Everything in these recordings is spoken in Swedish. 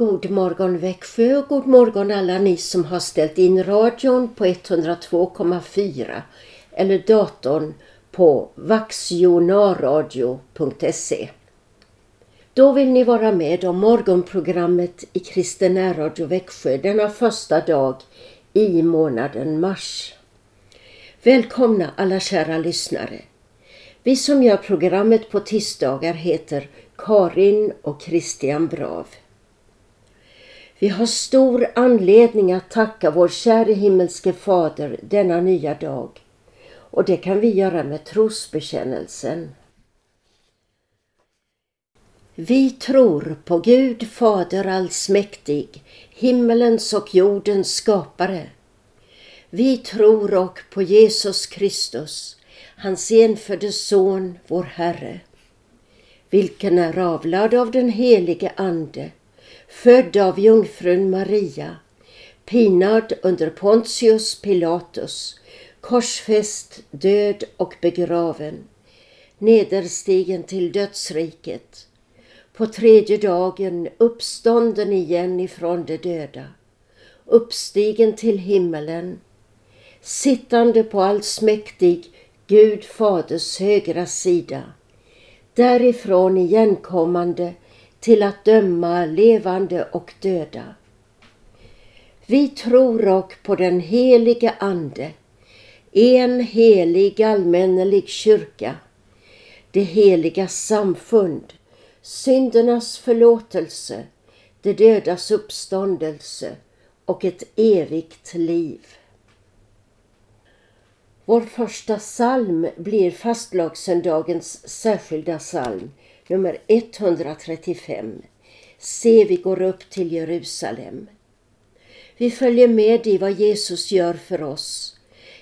God morgon Växjö och god morgon alla ni som har ställt in radion på 102,4 eller datorn på vaxjonaradio.se. Då vill ni vara med om morgonprogrammet i Kristen Radio Växjö denna första dag i månaden mars. Välkomna alla kära lyssnare. Vi som gör programmet på tisdagar heter Karin och Christian Brav. Vi har stor anledning att tacka vår käre himmelske Fader denna nya dag och det kan vi göra med trosbekännelsen. Vi tror på Gud Fader allsmäktig, himmelens och jordens skapare. Vi tror och på Jesus Kristus, hans enfödde Son, vår Herre, vilken är avlad av den helige Ande, född av jungfrun Maria, pinad under Pontius Pilatus, korsfäst, död och begraven, nederstigen till dödsriket, på tredje dagen uppstånden igen ifrån de döda, uppstigen till himmelen, sittande på allsmäktig Gud Faders högra sida, därifrån igenkommande till att döma levande och döda. Vi tror och på den helige Ande, en helig allmännelig kyrka, det heliga samfund, syndernas förlåtelse, det dödas uppståndelse och ett evigt liv. Vår första psalm blir fastlagssöndagens särskilda psalm, nummer 135. Se, vi går upp till Jerusalem. Vi följer med i vad Jesus gör för oss.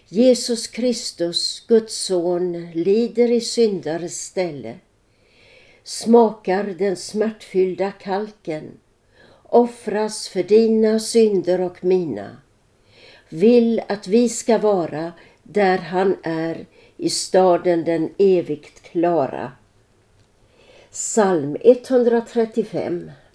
Jesus Kristus, Guds son, lider i syndares ställe, smakar den smärtfyllda kalken, offras för dina synder och mina, vill att vi ska vara där han är i staden den evigt klara. Psalm 135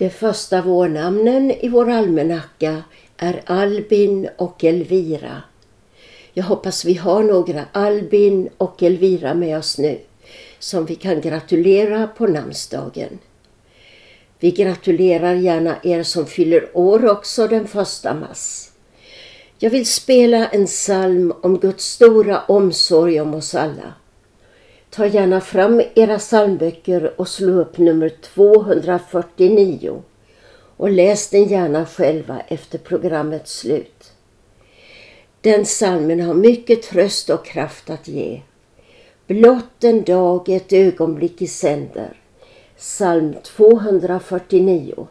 De första vårnamnen i vår almanacka är Albin och Elvira. Jag hoppas vi har några Albin och Elvira med oss nu som vi kan gratulera på namnsdagen. Vi gratulerar gärna er som fyller år också den första mars. Jag vill spela en psalm om Guds stora omsorg om oss alla. Ta gärna fram era psalmböcker och slå upp nummer 249 och läs den gärna själva efter programmets slut. Den salmen har mycket tröst och kraft att ge. Blott en dag, ett ögonblick i sänder. Psalm 249.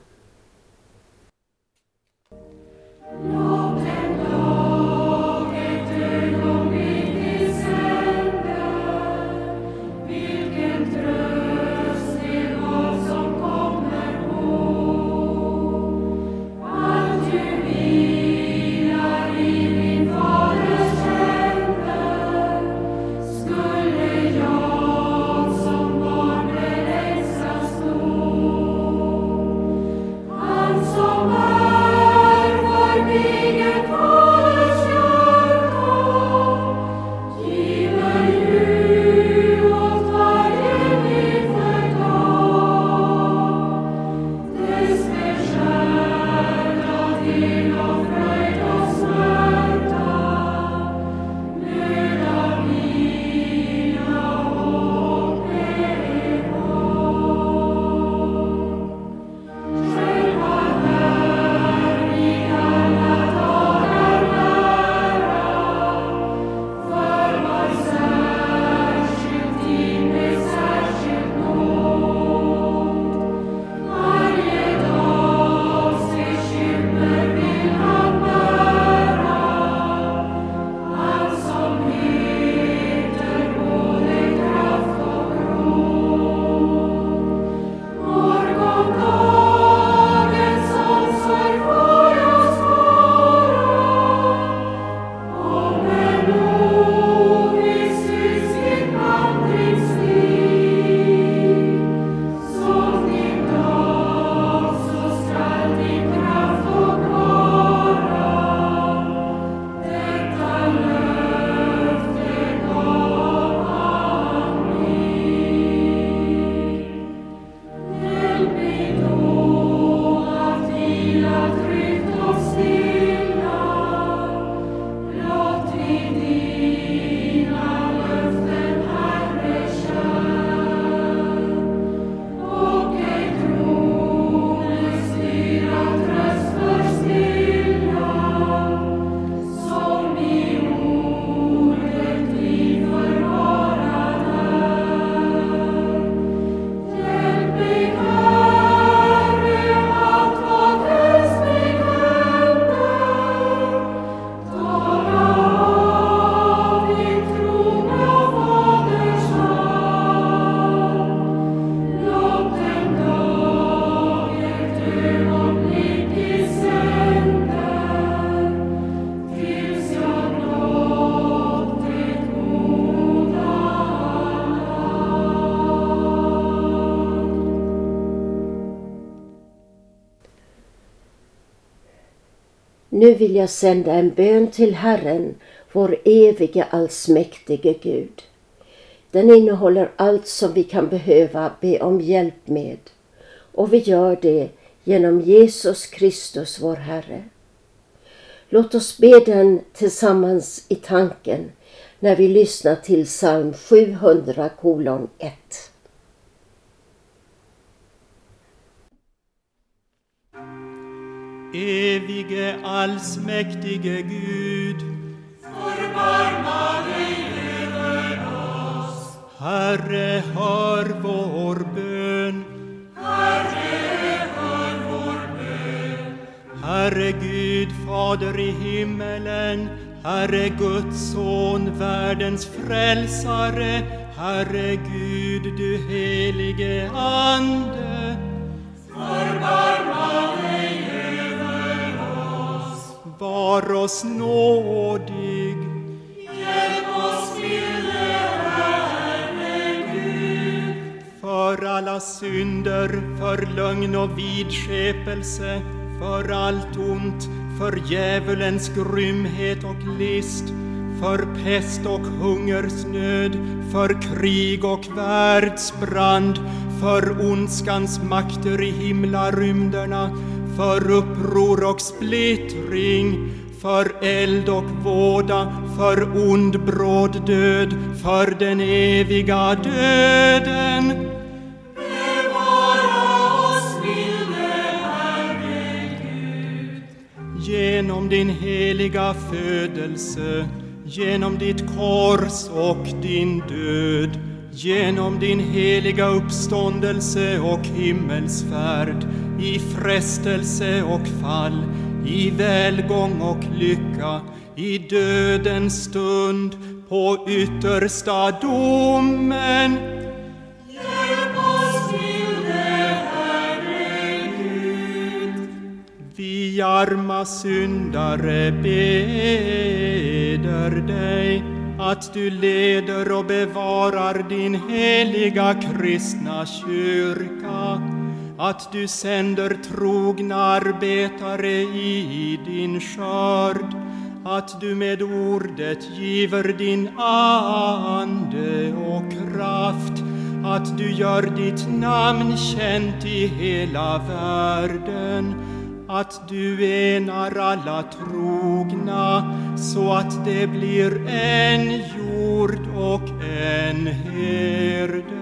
Nu vill jag sända en bön till Herren, vår evige allsmäktige Gud. Den innehåller allt som vi kan behöva be om hjälp med och vi gör det genom Jesus Kristus, vår Herre. Låt oss be den tillsammans i tanken när vi lyssnar till psalm 700 kolon 1. Evige allsmäktige Gud, förbarma dig över oss. Herre, hör vår bön. Herre, hör vår bön. Herre Gud, Fader i himmelen, Herre Guds son, världens frälsare, Herre Gud, du helige Ande. Var oss nådig. Hjälp oss, milde Herre Gud. För alla synder, för lögn och vidskepelse, för allt ont, för djävulens grymhet och list, för pest och hungersnöd, för krig och världsbrand, för ondskans makter i himlarymderna, för uppror och splittring, för eld och våda, för ond bråd död, för den eviga döden. Bevara oss, milde Herre Gud. Genom din heliga heliga födelse, genom ditt kors och din död, genom din heliga uppståndelse och himmelsfärd, i frestelse och fall, i välgång och lycka, i dödens stund, på yttersta domen. Hjälp oss till det, Herre Gud. Vi arma syndare beder dig att du leder och bevarar din heliga kristna kyrka, att du sänder trogna arbetare i din skörd, att du med ordet giver din ande och kraft, att du gör ditt namn känt i hela världen, att du enar alla trogna så att det blir en jord och en herde.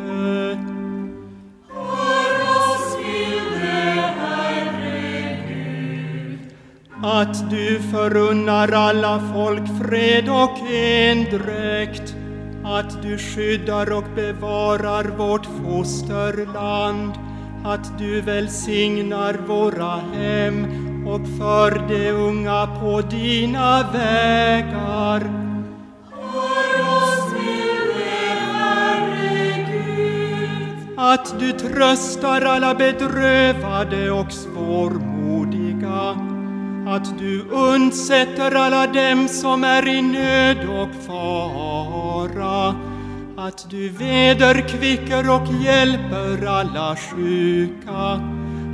Att du förunnar alla folk fred och endräkt, att du skyddar och bevarar vårt fosterland, att du välsignar våra hem och för de unga på dina vägar. Att du tröstar alla bedrövade och svårmodiga, att du undsätter alla dem som är i nöd och fara, att du vederkvicker och hjälper alla sjuka,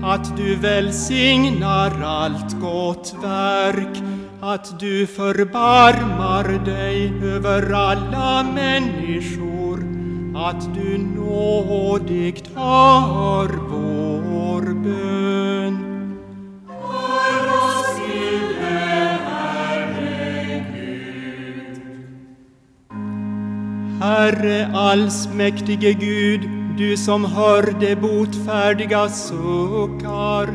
att du välsignar allt gott verk, att du förbarmar dig över alla människor, att du nådigt hör vår bön. Herre allsmäktige Gud, du som hör de botfärdiga suckar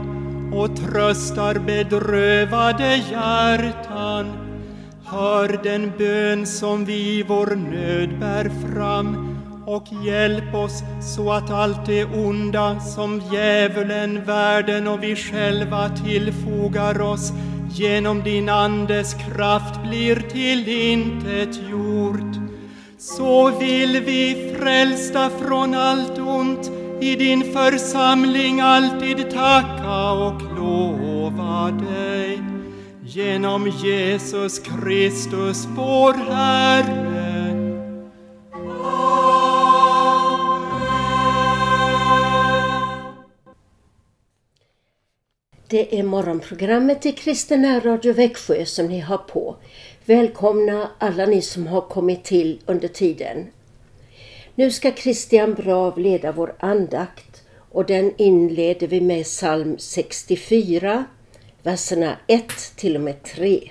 och tröstar bedrövade hjärtan. Hör den bön som vi i vår nöd bär fram och hjälp oss så att allt det onda som djävulen, världen och vi själva tillfogar oss genom din Andes kraft blir till intet gjort. Så vill vi frälsta från allt ont i din församling alltid tacka och lova dig. Genom Jesus Kristus vår Herre. Det är morgonprogrammet i Kristina Radio Växjö som ni har på. Välkomna alla ni som har kommit till under tiden. Nu ska Christian Brav leda vår andakt och den inleder vi med psalm 64, verserna 1 till och med 3.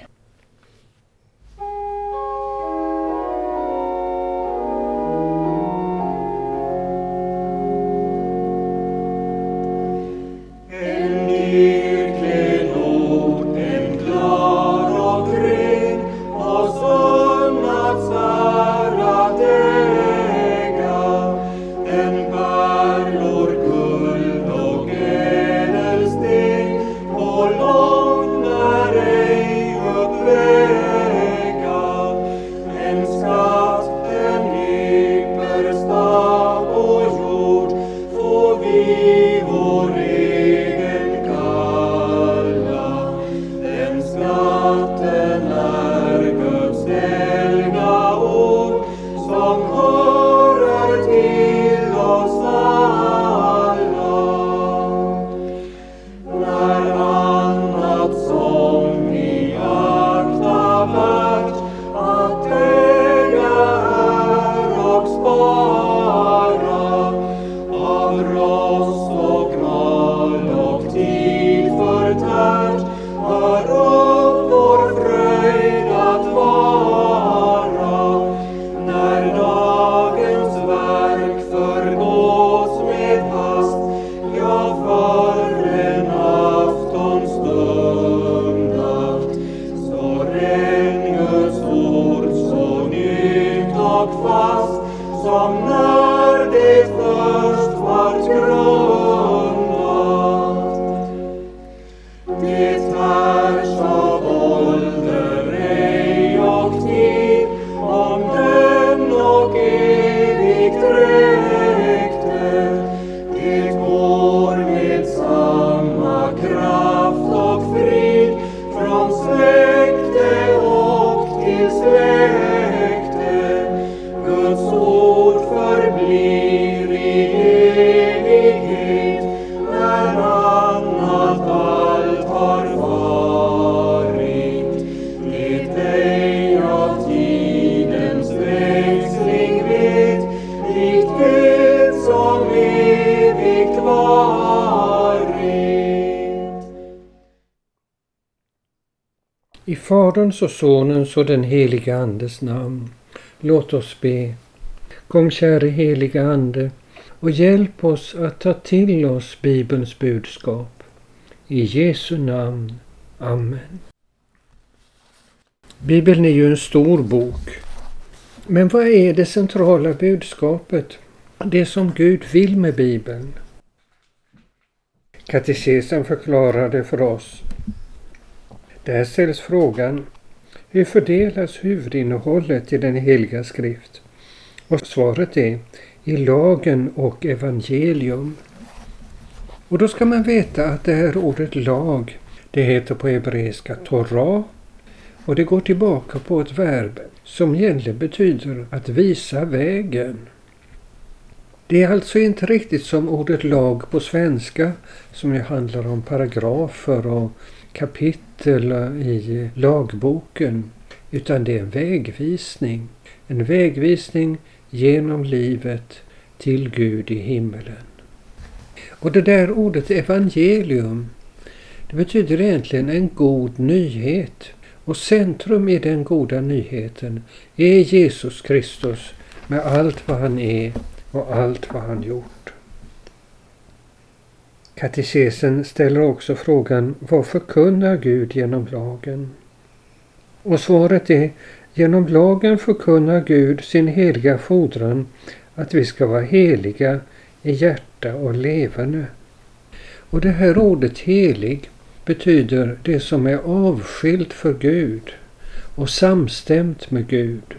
ara ara Faderns och Sonens och den helige Andes namn. Låt oss be. Kom käre heliga Ande och hjälp oss att ta till oss Bibelns budskap. I Jesu namn. Amen. Bibeln är ju en stor bok. Men vad är det centrala budskapet? Det som Gud vill med Bibeln? Katekesen förklarade för oss. Där ställs frågan hur fördelas huvudinnehållet i den heliga skrift? Och svaret är i lagen och evangelium. Och då ska man veta att det här ordet lag, det heter på hebreiska Torah och det går tillbaka på ett verb som egentligen betyder att visa vägen. Det är alltså inte riktigt som ordet lag på svenska som ju handlar om paragrafer och kapitel i lagboken. Utan det är en vägvisning. En vägvisning genom livet till Gud i himmelen. Och det där ordet evangelium, det betyder egentligen en god nyhet. Och centrum i den goda nyheten är Jesus Kristus med allt vad han är och allt vad han gjort. Katekesen ställer också frågan vad förkunnar Gud genom lagen? Och svaret är genom lagen förkunnar Gud sin heliga fordran att vi ska vara heliga i hjärta och levande. Och det här ordet helig betyder det som är avskilt för Gud och samstämt med Gud.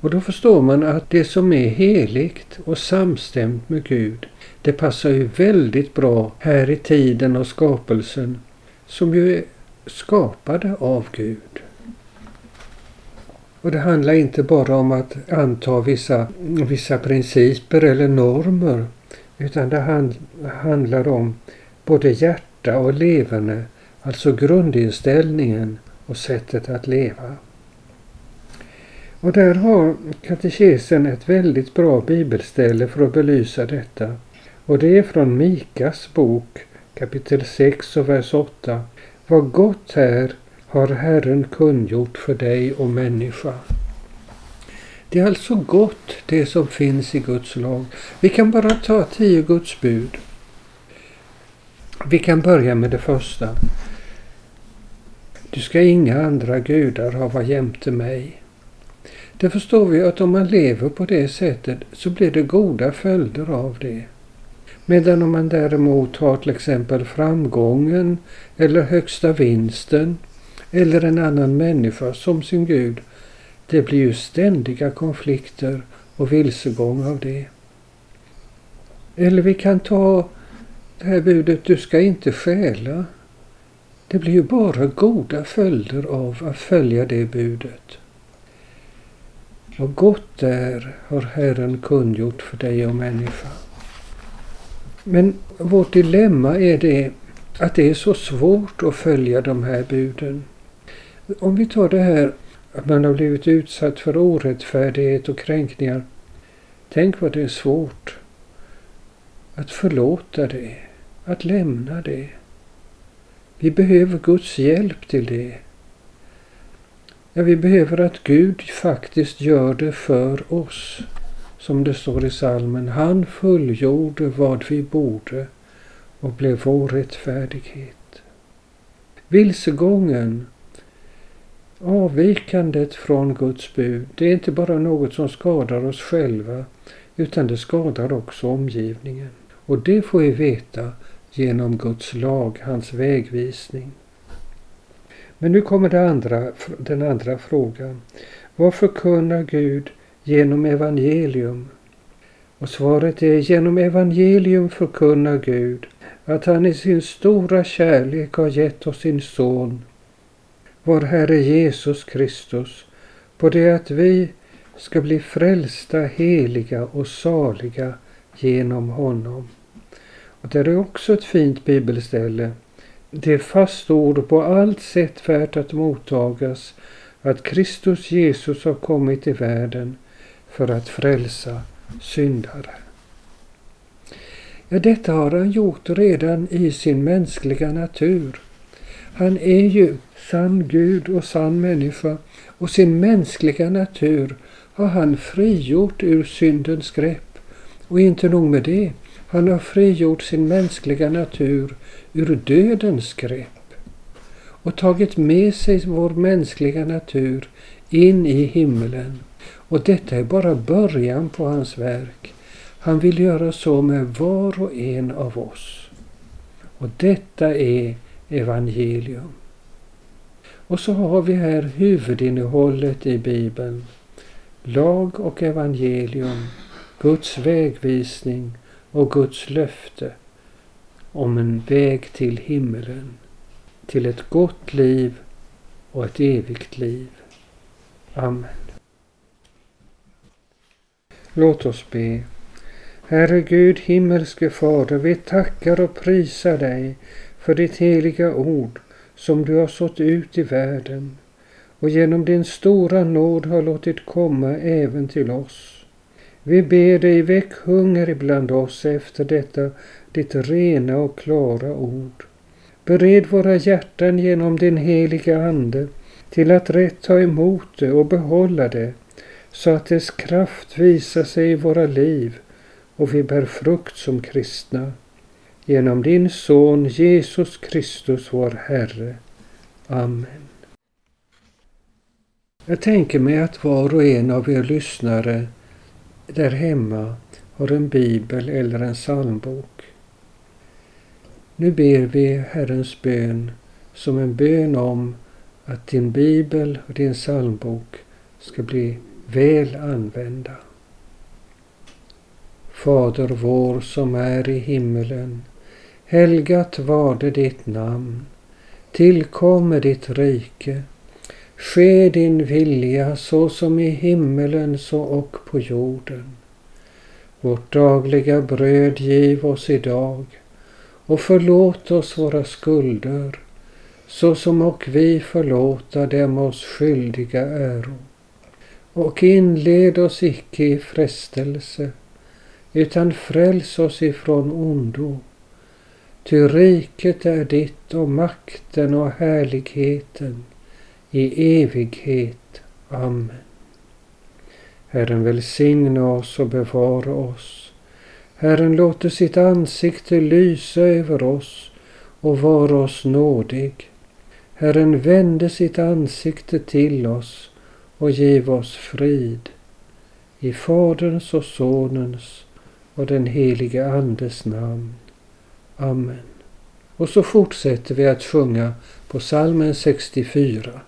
Och då förstår man att det som är heligt och samstämt med Gud, det passar ju väldigt bra här i tiden och skapelsen som ju är skapade av Gud. Och det handlar inte bara om att anta vissa, vissa principer eller normer utan det hand, handlar om både hjärta och levande, alltså grundinställningen och sättet att leva. Och där har katekesen ett väldigt bra bibelställe för att belysa detta. Och det är från Mikas bok kapitel 6 och vers 8. Vad gott är har Herren kungjort för dig och människa. Det är alltså gott det som finns i Guds lag. Vi kan bara ta tio Guds bud. Vi kan börja med det första. Du ska inga andra gudar hava jämte mig. Det förstår vi att om man lever på det sättet så blir det goda följder av det. Medan om man däremot har till exempel framgången eller högsta vinsten eller en annan människa som sin Gud, det blir ju ständiga konflikter och vilsegång av det. Eller vi kan ta det här budet, du ska inte stjäla. Det blir ju bara goda följder av att följa det budet. Vad gott det är har Herren kungjort för dig och människa. Men vårt dilemma är det att det är så svårt att följa de här buden. Om vi tar det här att man har blivit utsatt för orättfärdighet och kränkningar. Tänk vad det är svårt att förlåta det, att lämna det. Vi behöver Guds hjälp till det. Ja, vi behöver att Gud faktiskt gör det för oss. Som det står i salmen. Han fullgjorde vad vi borde och blev vår rättfärdighet. Vilsegången, avvikandet från Guds bud, det är inte bara något som skadar oss själva utan det skadar också omgivningen. Och det får vi veta genom Guds lag, hans vägvisning. Men nu kommer det andra, den andra frågan. Vad förkunnar Gud genom evangelium? Och svaret är genom evangelium förkunnar Gud att han i sin stora kärlek har gett oss sin son, vår Herre Jesus Kristus, på det att vi ska bli frälsta, heliga och saliga genom honom. Och det är också ett fint bibelställe det är fast ord på allt sätt värt att mottagas att Kristus Jesus har kommit till världen för att frälsa syndare. Ja, detta har han gjort redan i sin mänskliga natur. Han är ju sann Gud och sann människa och sin mänskliga natur har han frigjort ur syndens grepp. Och inte nog med det, han har frigjort sin mänskliga natur ur dödens grepp och tagit med sig vår mänskliga natur in i himmelen. Och detta är bara början på hans verk. Han vill göra så med var och en av oss. Och detta är evangelium. Och så har vi här huvudinnehållet i Bibeln. Lag och evangelium, Guds vägvisning och Guds löfte om en väg till himmelen, till ett gott liv och ett evigt liv. Amen. Låt oss be. Herre Gud, himmelske Fader, vi tackar och prisar dig för ditt heliga ord som du har sått ut i världen och genom din stora nåd har låtit komma även till oss. Vi ber dig väck hunger ibland oss efter detta ditt rena och klara ord. Bered våra hjärtan genom din heliga Ande till att rätt ta emot det och behålla det så att dess kraft visar sig i våra liv och vi bär frukt som kristna. Genom din Son Jesus Kristus vår Herre. Amen. Jag tänker mig att var och en av er lyssnare där hemma har en bibel eller en psalmbok. Nu ber vi Herrens bön som en bön om att din bibel och din psalmbok ska bli väl använda. Fader vår som är i himmelen. Helgat varde ditt namn. tillkomme ditt rike. Ske din vilja så som i himmelen så och på jorden. Vårt dagliga bröd giv oss idag och förlåt oss våra skulder så som och vi förlåta dem oss skyldiga äro. Och inled oss icke i frestelse utan fräls oss ifrån ondo. Ty riket är ditt och makten och härligheten i evighet. Amen. Herren välsigne oss och bevara oss. Herren låter sitt ansikte lysa över oss och vara oss nådig. Herren vände sitt ansikte till oss och giv oss frid. I Faderns och Sonens och den helige Andes namn. Amen. Och så fortsätter vi att sjunga på salmen 64.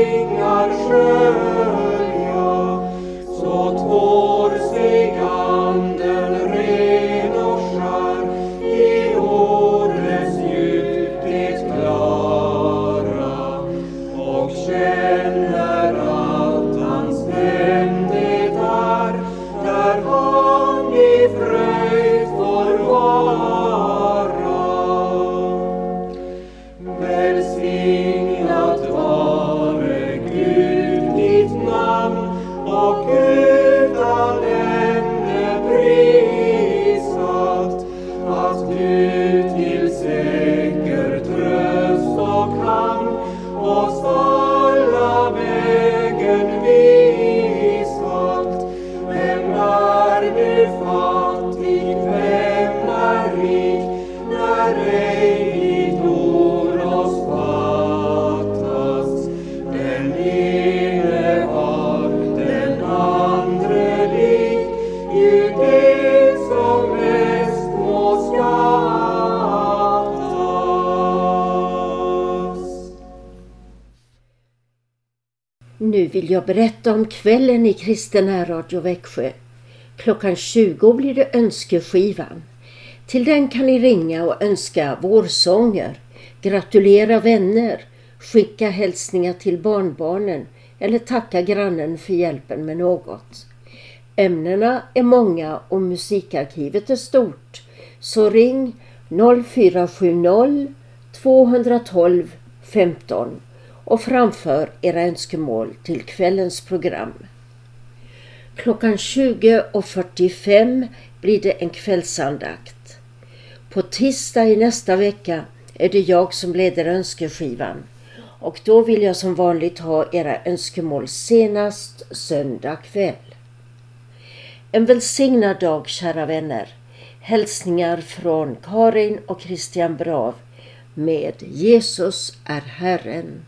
Sing our vill jag berätta om kvällen i Kristen Radio Växjö. Klockan 20 blir det önskeskivan. Till den kan ni ringa och önska vårsånger, gratulera vänner, skicka hälsningar till barnbarnen eller tacka grannen för hjälpen med något. Ämnena är många och musikarkivet är stort. Så ring 0470 212 15 och framför era önskemål till kvällens program. Klockan 20.45 blir det en kvällsandakt. På tisdag i nästa vecka är det jag som leder önskeskivan och då vill jag som vanligt ha era önskemål senast söndag kväll. En välsignad dag kära vänner. Hälsningar från Karin och Christian Brav med Jesus är Herren.